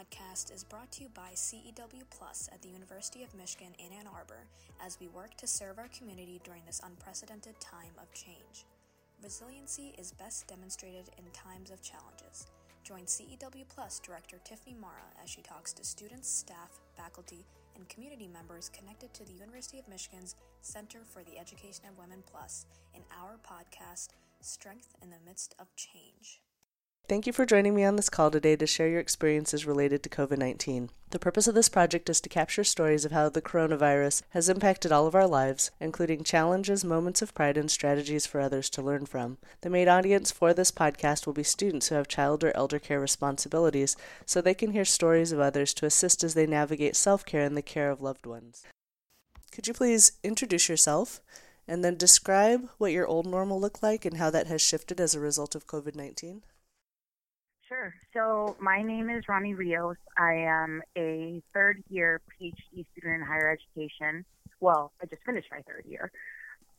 podcast is brought to you by CEW Plus at the University of Michigan in Ann Arbor as we work to serve our community during this unprecedented time of change. Resiliency is best demonstrated in times of challenges. Join CEW Plus Director Tiffany Marra as she talks to students, staff, faculty, and community members connected to the University of Michigan's Center for the Education of Women Plus in our podcast, Strength in the Midst of Change. Thank you for joining me on this call today to share your experiences related to COVID 19. The purpose of this project is to capture stories of how the coronavirus has impacted all of our lives, including challenges, moments of pride, and strategies for others to learn from. The main audience for this podcast will be students who have child or elder care responsibilities, so they can hear stories of others to assist as they navigate self care and the care of loved ones. Could you please introduce yourself and then describe what your old normal looked like and how that has shifted as a result of COVID 19? Sure. So my name is Ronnie Rios. I am a third year PhD student in higher education. Well, I just finished my third year.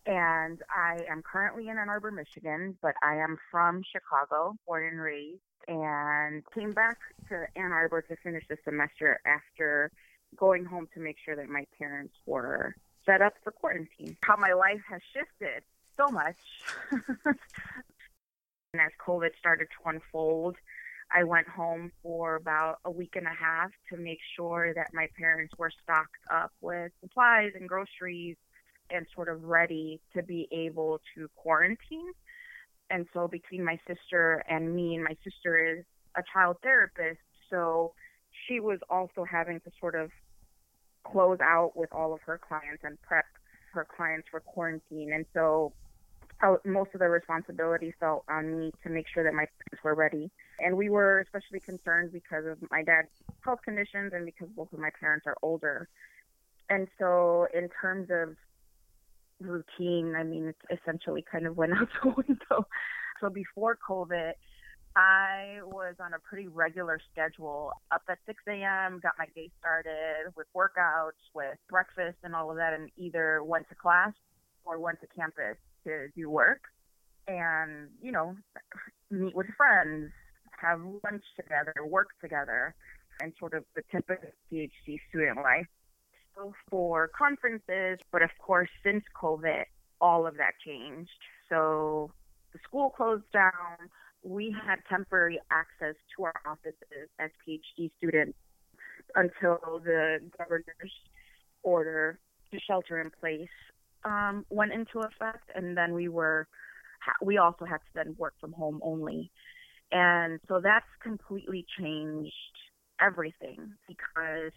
And I am currently in Ann Arbor, Michigan, but I am from Chicago, born and raised, and came back to Ann Arbor to finish the semester after going home to make sure that my parents were set up for quarantine. How my life has shifted so much. and as COVID started to unfold, I went home for about a week and a half to make sure that my parents were stocked up with supplies and groceries and sort of ready to be able to quarantine. And so between my sister and me, and my sister is a child therapist, so she was also having to sort of close out with all of her clients and prep her clients for quarantine. And so most of the responsibility felt on me to make sure that my parents were ready. And we were especially concerned because of my dad's health conditions and because both of my parents are older. And so, in terms of routine, I mean, it essentially kind of went out the window. So, before COVID, I was on a pretty regular schedule, up at 6 a.m., got my day started with workouts, with breakfast, and all of that, and either went to class or went to campus to do work and, you know, meet with friends, have lunch together, work together, and sort of the typical PhD student life. So for conferences, but of course, since COVID, all of that changed. So the school closed down. We had temporary access to our offices as PhD students until the governor's order to shelter in place um, went into effect, and then we were we also had to then work from home only, and so that's completely changed everything because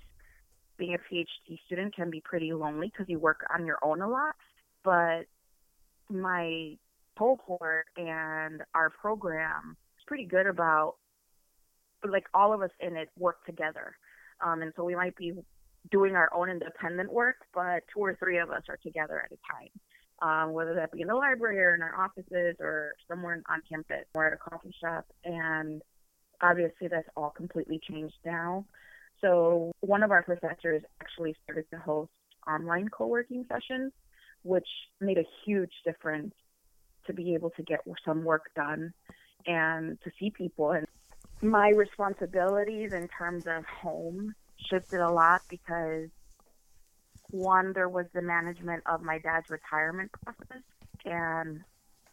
being a PhD student can be pretty lonely because you work on your own a lot. But my cohort and our program is pretty good about like all of us in it work together. Um, and so we might be doing our own independent work, but two or three of us are together at a time. Um, whether that be in the library or in our offices or somewhere on campus or at a coffee shop. And obviously, that's all completely changed now. So, one of our professors actually started to host online co working sessions, which made a huge difference to be able to get some work done and to see people. And my responsibilities in terms of home shifted a lot because one, there was the management of my dad's retirement process, and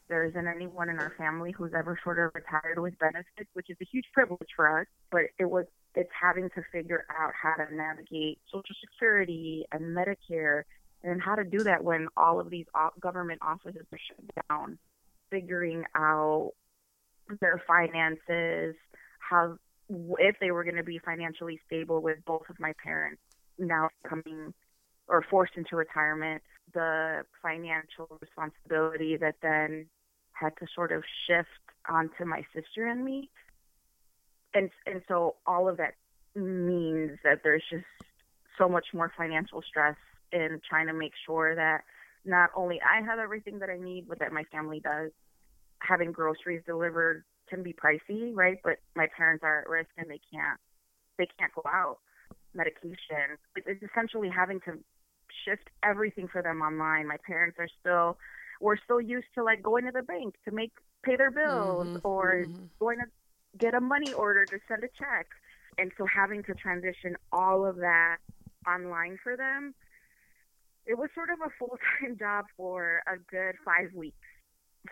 there isn't anyone in our family who's ever sort of retired with benefits, which is a huge privilege for us. But it was it's having to figure out how to navigate Social Security and Medicare, and how to do that when all of these government offices are shut down. Figuring out their finances, how if they were going to be financially stable with both of my parents now coming or forced into retirement, the financial responsibility that then had to sort of shift onto my sister and me. And and so all of that means that there's just so much more financial stress in trying to make sure that not only I have everything that I need, but that my family does. Having groceries delivered can be pricey, right? But my parents are at risk and they can't they can't go out. Medication. It's essentially having to shift everything for them online. My parents are still we're still used to like going to the bank to make pay their bills mm-hmm, or mm-hmm. going to get a money order to send a check. And so having to transition all of that online for them, it was sort of a full time job for a good five weeks,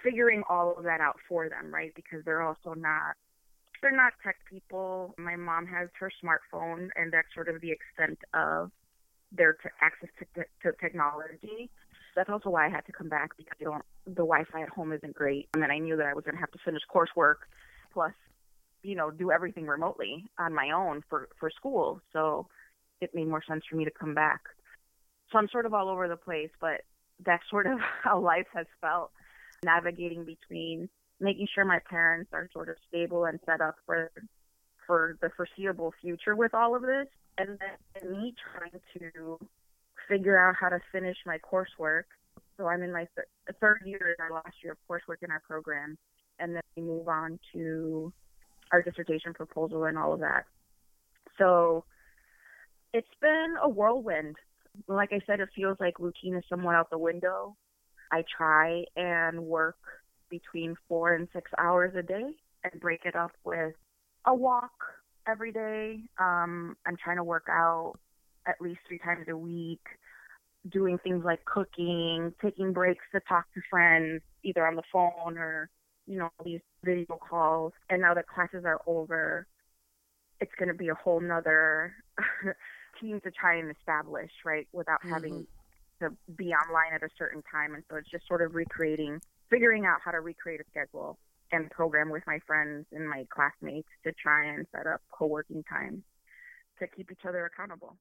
figuring all of that out for them, right? Because they're also not they're not tech people. My mom has her smartphone, and that's sort of the extent of their t- access to, to technology. That's also why I had to come back because you don't, the Wi-Fi at home isn't great, and then I knew that I was going to have to finish coursework, plus, you know, do everything remotely on my own for for school. So it made more sense for me to come back. So I'm sort of all over the place, but that's sort of how life has felt, navigating between making sure my parents are sort of stable and set up for for the foreseeable future with all of this, and then me trying to figure out how to finish my coursework. So I'm in my th- third year, in our last year of coursework in our program, and then we move on to our dissertation proposal and all of that. So it's been a whirlwind. Like I said, it feels like routine is somewhat out the window. I try and work between four and six hours a day and break it up with a walk every day. Um, I'm trying to work out at least three times a week, doing things like cooking, taking breaks to talk to friends, either on the phone or, you know, these video calls. And now that classes are over, it's going to be a whole nother team to try and establish, right, without mm-hmm. having to be online at a certain time. And so it's just sort of recreating figuring out how to recreate a schedule and program with my friends and my classmates to try and set up co-working time to keep each other accountable.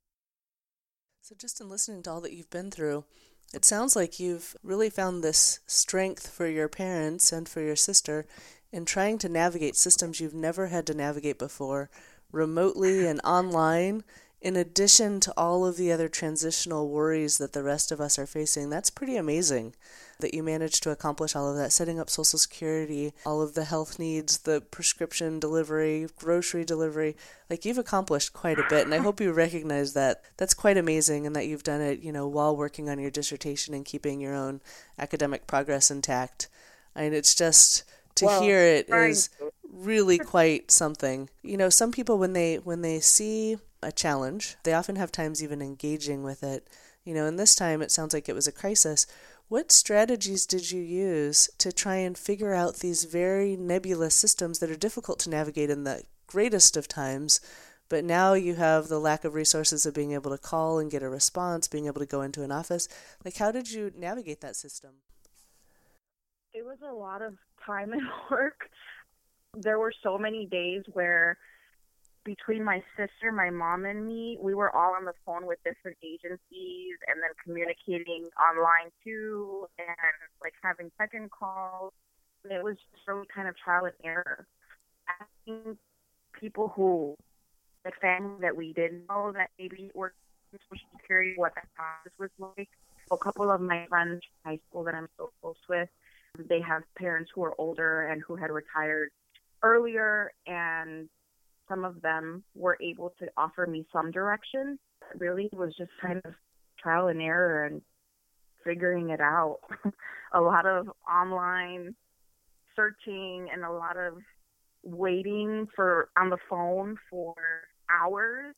So just in listening to all that you've been through, it sounds like you've really found this strength for your parents and for your sister in trying to navigate systems you've never had to navigate before, remotely and online in addition to all of the other transitional worries that the rest of us are facing, that's pretty amazing that you managed to accomplish all of that, setting up Social Security, all of the health needs, the prescription delivery, grocery delivery. Like you've accomplished quite a bit, and I hope you recognize that. That's quite amazing, and that you've done it, you know, while working on your dissertation and keeping your own academic progress intact. I mean, it's just to well, hear it is really quite something. You know, some people when they when they see a challenge. They often have times even engaging with it. You know, and this time it sounds like it was a crisis. What strategies did you use to try and figure out these very nebulous systems that are difficult to navigate in the greatest of times? But now you have the lack of resources of being able to call and get a response, being able to go into an office. Like, how did you navigate that system? It was a lot of time and work. There were so many days where between my sister, my mom, and me, we were all on the phone with different agencies and then communicating online too, and like having second calls. It was just really kind of trial and error. Asking people who, the family that we didn't know that maybe were Social Security, what that process was like. A couple of my friends from high school that I'm so close with, they have parents who are older and who had retired earlier, and some of them were able to offer me some direction. really was just kind of trial and error and figuring it out. a lot of online searching and a lot of waiting for on the phone for hours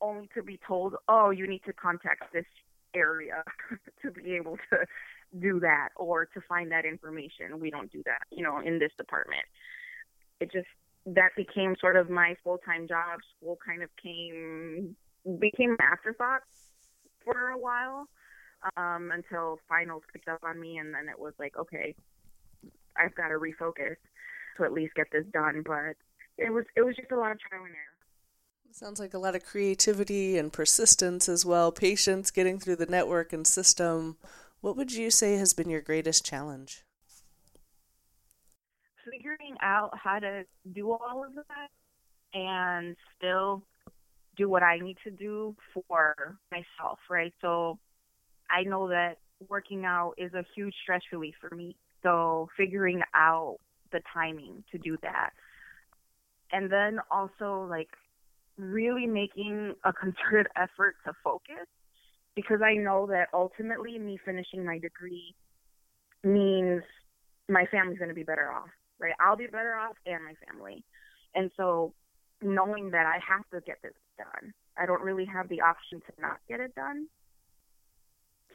only to be told, "Oh, you need to contact this area to be able to do that or to find that information. We don't do that, you know, in this department." It just that became sort of my full time job. School kind of came became an afterthought for a while um, until finals picked up on me, and then it was like, okay, I've got to refocus to at least get this done. But it was it was just a lot of trial and error. Sounds like a lot of creativity and persistence as well, patience getting through the network and system. What would you say has been your greatest challenge? Figuring out how to do all of that and still do what I need to do for myself, right? So I know that working out is a huge stress relief for me. So figuring out the timing to do that. And then also like really making a concerted effort to focus because I know that ultimately me finishing my degree means my family's going to be better off right? I'll be better off and my family. And so knowing that I have to get this done. I don't really have the option to not get it done.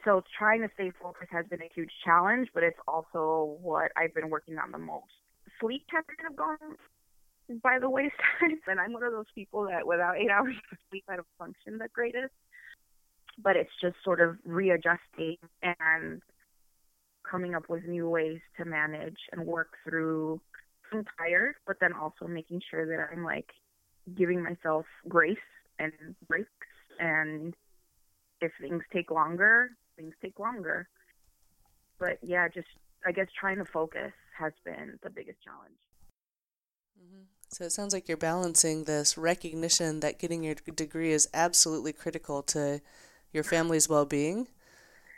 So trying to stay focused has been a huge challenge, but it's also what I've been working on the most. Sleep has kind of gone by the wayside, and I'm one of those people that without eight hours of sleep, I don't function the greatest. But it's just sort of readjusting and coming up with new ways to manage and work through. I'm tired, but then also making sure that I'm like giving myself grace and breaks and if things take longer, things take longer. But yeah, just I guess trying to focus has been the biggest challenge. Mm-hmm. So it sounds like you're balancing this recognition that getting your degree is absolutely critical to your family's well being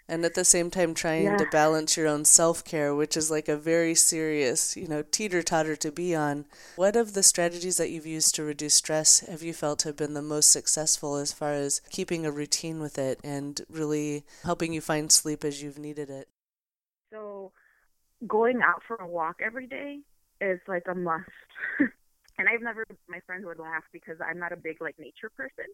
and at the same time trying yeah. to balance your own self-care which is like a very serious you know teeter-totter to be on. What of the strategies that you've used to reduce stress have you felt have been the most successful as far as keeping a routine with it and really helping you find sleep as you've needed it? So going out for a walk every day is like a must and I've never my friends would laugh because I'm not a big like nature person,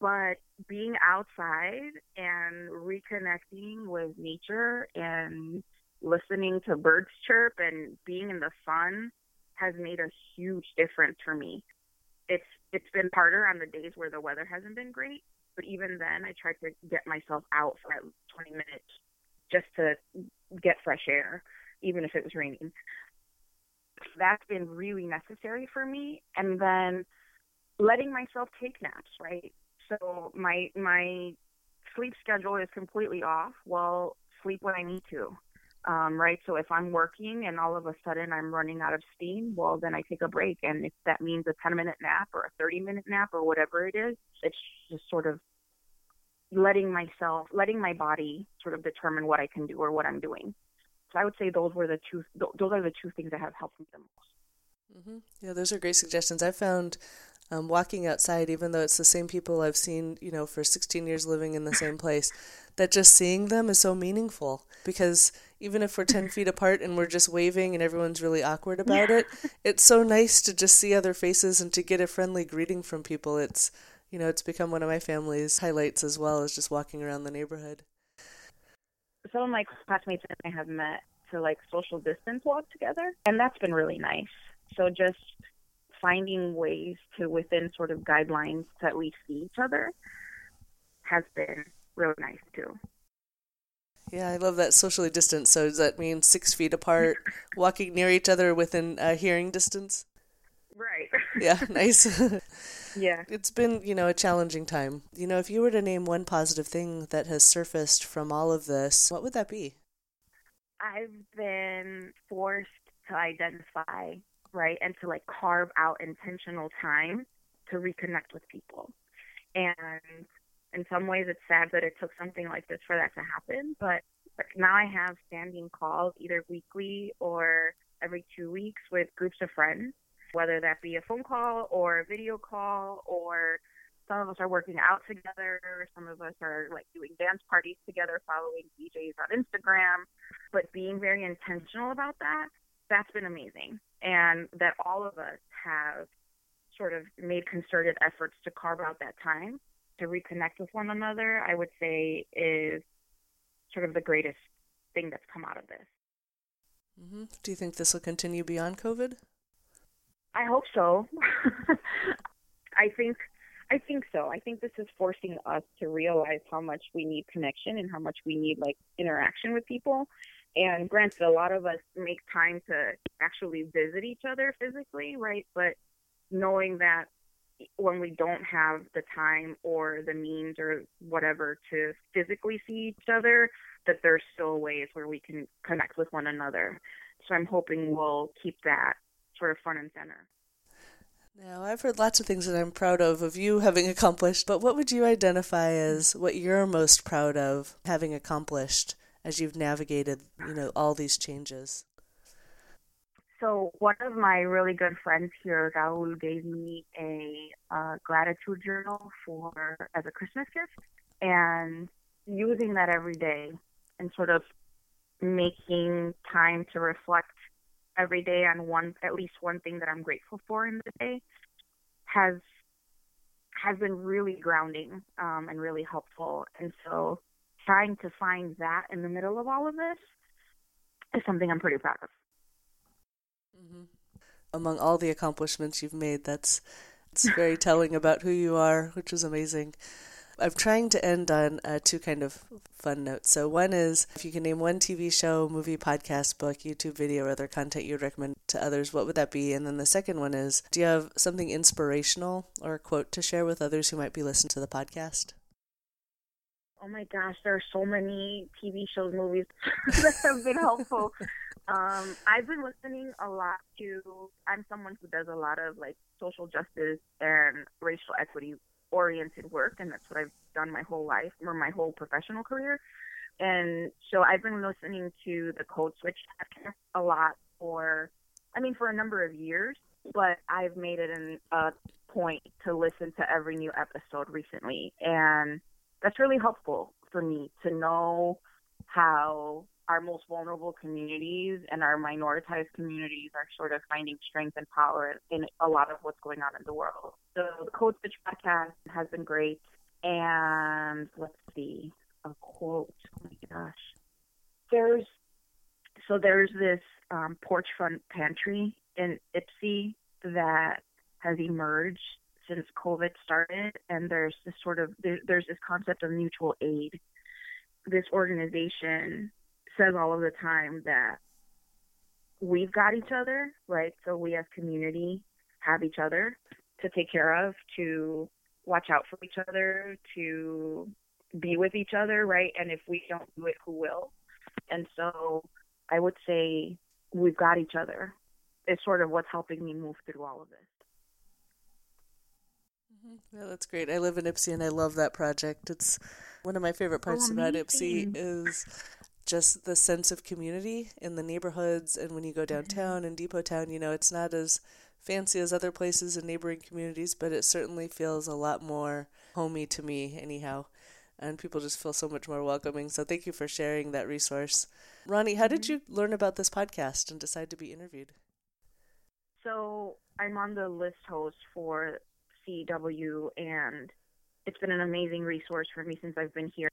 but being outside and reconnecting with nature and listening to birds chirp and being in the sun has made a huge difference for me. It's it's been harder on the days where the weather hasn't been great, but even then I try to get myself out for at least 20 minutes just to get fresh air even if it was raining that's been really necessary for me. And then letting myself take naps, right? So my my sleep schedule is completely off. Well, sleep when I need to. Um, right? So if I'm working and all of a sudden I'm running out of steam, well, then I take a break. And if that means a 10 minute nap or a 30 minute nap or whatever it is, it's just sort of letting myself, letting my body sort of determine what I can do or what I'm doing. So I would say those were the two. Those are the two things that have helped me the most. Mm-hmm. Yeah, those are great suggestions. I found um, walking outside, even though it's the same people I've seen, you know, for 16 years living in the same place, that just seeing them is so meaningful because even if we're 10 feet apart and we're just waving and everyone's really awkward about it, it's so nice to just see other faces and to get a friendly greeting from people. It's, you know, it's become one of my family's highlights as well as just walking around the neighborhood some of my classmates and I have met to like social distance walk together, and that's been really nice. So just finding ways to within sort of guidelines to at least see each other has been really nice too. Yeah, I love that socially distance. So does that mean six feet apart, walking near each other within a hearing distance? Right. yeah, nice. yeah. It's been, you know, a challenging time. You know, if you were to name one positive thing that has surfaced from all of this, what would that be? I've been forced to identify, right, and to like carve out intentional time to reconnect with people. And in some ways, it's sad that it took something like this for that to happen. But like now I have standing calls either weekly or every two weeks with groups of friends whether that be a phone call or a video call or some of us are working out together some of us are like doing dance parties together following djs on instagram. But being very intentional about that that's been amazing. And that all of us have sort of made concerted efforts to carve out that time to reconnect with one another i would say is sort of the greatest thing that's come out of this. Mm-hmm. do you think this will continue beyond covid I hope so. I think I think so. I think this is forcing us to realize how much we need connection and how much we need like interaction with people. And granted, a lot of us make time to actually visit each other physically, right? But knowing that when we don't have the time or the means or whatever to physically see each other, that there's still ways where we can connect with one another. So I'm hoping we'll keep that sort of front and center. Now, I've heard lots of things that I'm proud of of you having accomplished, but what would you identify as what you're most proud of having accomplished as you've navigated, you know, all these changes? So one of my really good friends here, Raul, gave me a uh, gratitude journal for as a Christmas gift, and using that every day and sort of making time to reflect every day on one at least one thing that I'm grateful for in the day has has been really grounding um, and really helpful. And so trying to find that in the middle of all of this is something I'm pretty proud of. Mm-hmm. Among all the accomplishments you've made, that's it's very telling about who you are, which is amazing. I'm trying to end on uh, two kind of fun notes. So, one is if you can name one TV show, movie, podcast, book, YouTube video, or other content you would recommend to others, what would that be? And then the second one is do you have something inspirational or a quote to share with others who might be listening to the podcast? Oh my gosh, there are so many TV shows, movies that have been helpful. um, I've been listening a lot to. I'm someone who does a lot of like social justice and racial equity oriented work, and that's what I've done my whole life or my whole professional career. And so I've been listening to the Code Switch podcast a lot for, I mean, for a number of years, but I've made it a point to listen to every new episode recently. And that's really helpful for me to know how our most vulnerable communities and our minoritized communities are sort of finding strength and power in a lot of what's going on in the world. So the Code Switch podcast has been great. And let's see, a quote. Oh my gosh. There's so there's this um, porch front pantry in Ypsi that has emerged since COVID started, and there's this sort of there, there's this concept of mutual aid. This organization says all of the time that we've got each other, right? So we as community have each other to take care of, to watch out for each other, to be with each other, right? And if we don't do it, who will? And so I would say we've got each other. It's sort of what's helping me move through all of this. Mm-hmm. Yeah, that's great. I live in Ypsi and I love that project. It's one of my favorite parts oh, about Ypsi is just the sense of community in the neighborhoods and when you go mm-hmm. downtown and Depot Town, you know, it's not as fancy as other places in neighboring communities, but it certainly feels a lot more homey to me anyhow. And people just feel so much more welcoming. So thank you for sharing that resource. Ronnie, how did mm-hmm. you learn about this podcast and decide to be interviewed? So I'm on the list host for cw and it's been an amazing resource for me since I've been here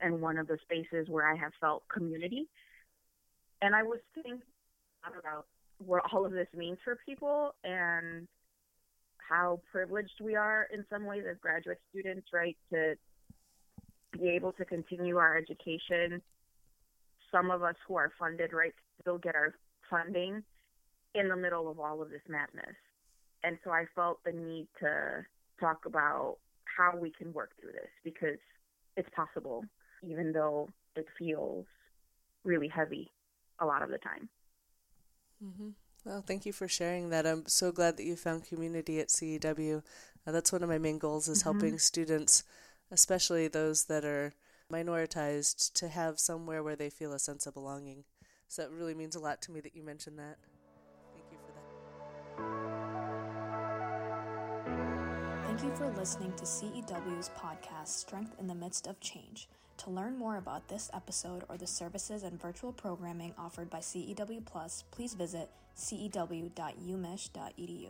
and one of the spaces where I have felt community. And I was thinking about what all of this means for people and how privileged we are in some ways as graduate students, right, to be able to continue our education. Some of us who are funded, right, still get our funding in the middle of all of this madness. And so I felt the need to talk about how we can work through this because it's possible even though it feels really heavy a lot of the time. Mm-hmm. Well, thank you for sharing that. I'm so glad that you found community at CEW. Uh, that's one of my main goals is mm-hmm. helping students, especially those that are minoritized, to have somewhere where they feel a sense of belonging. So that really means a lot to me that you mentioned that. Thank you for that. Thank you for listening to CEW's podcast, Strength in the Midst of Change. To learn more about this episode or the services and virtual programming offered by CEW Plus, please visit cew.umich.edu.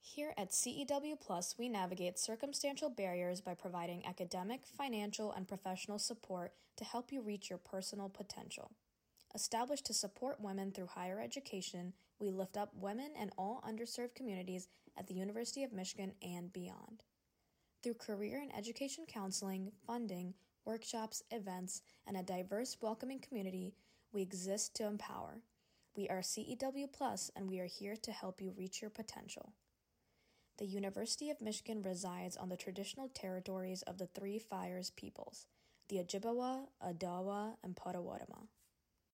Here at CEW Plus, we navigate circumstantial barriers by providing academic, financial, and professional support to help you reach your personal potential. Established to support women through higher education, we lift up women and all underserved communities at the University of Michigan and beyond. Through career and education counseling, funding, workshops, events, and a diverse, welcoming community, we exist to empower. We are CEW Plus, and we are here to help you reach your potential. The University of Michigan resides on the traditional territories of the Three Fires peoples, the Ojibwa, Odawa, and Potawatomi.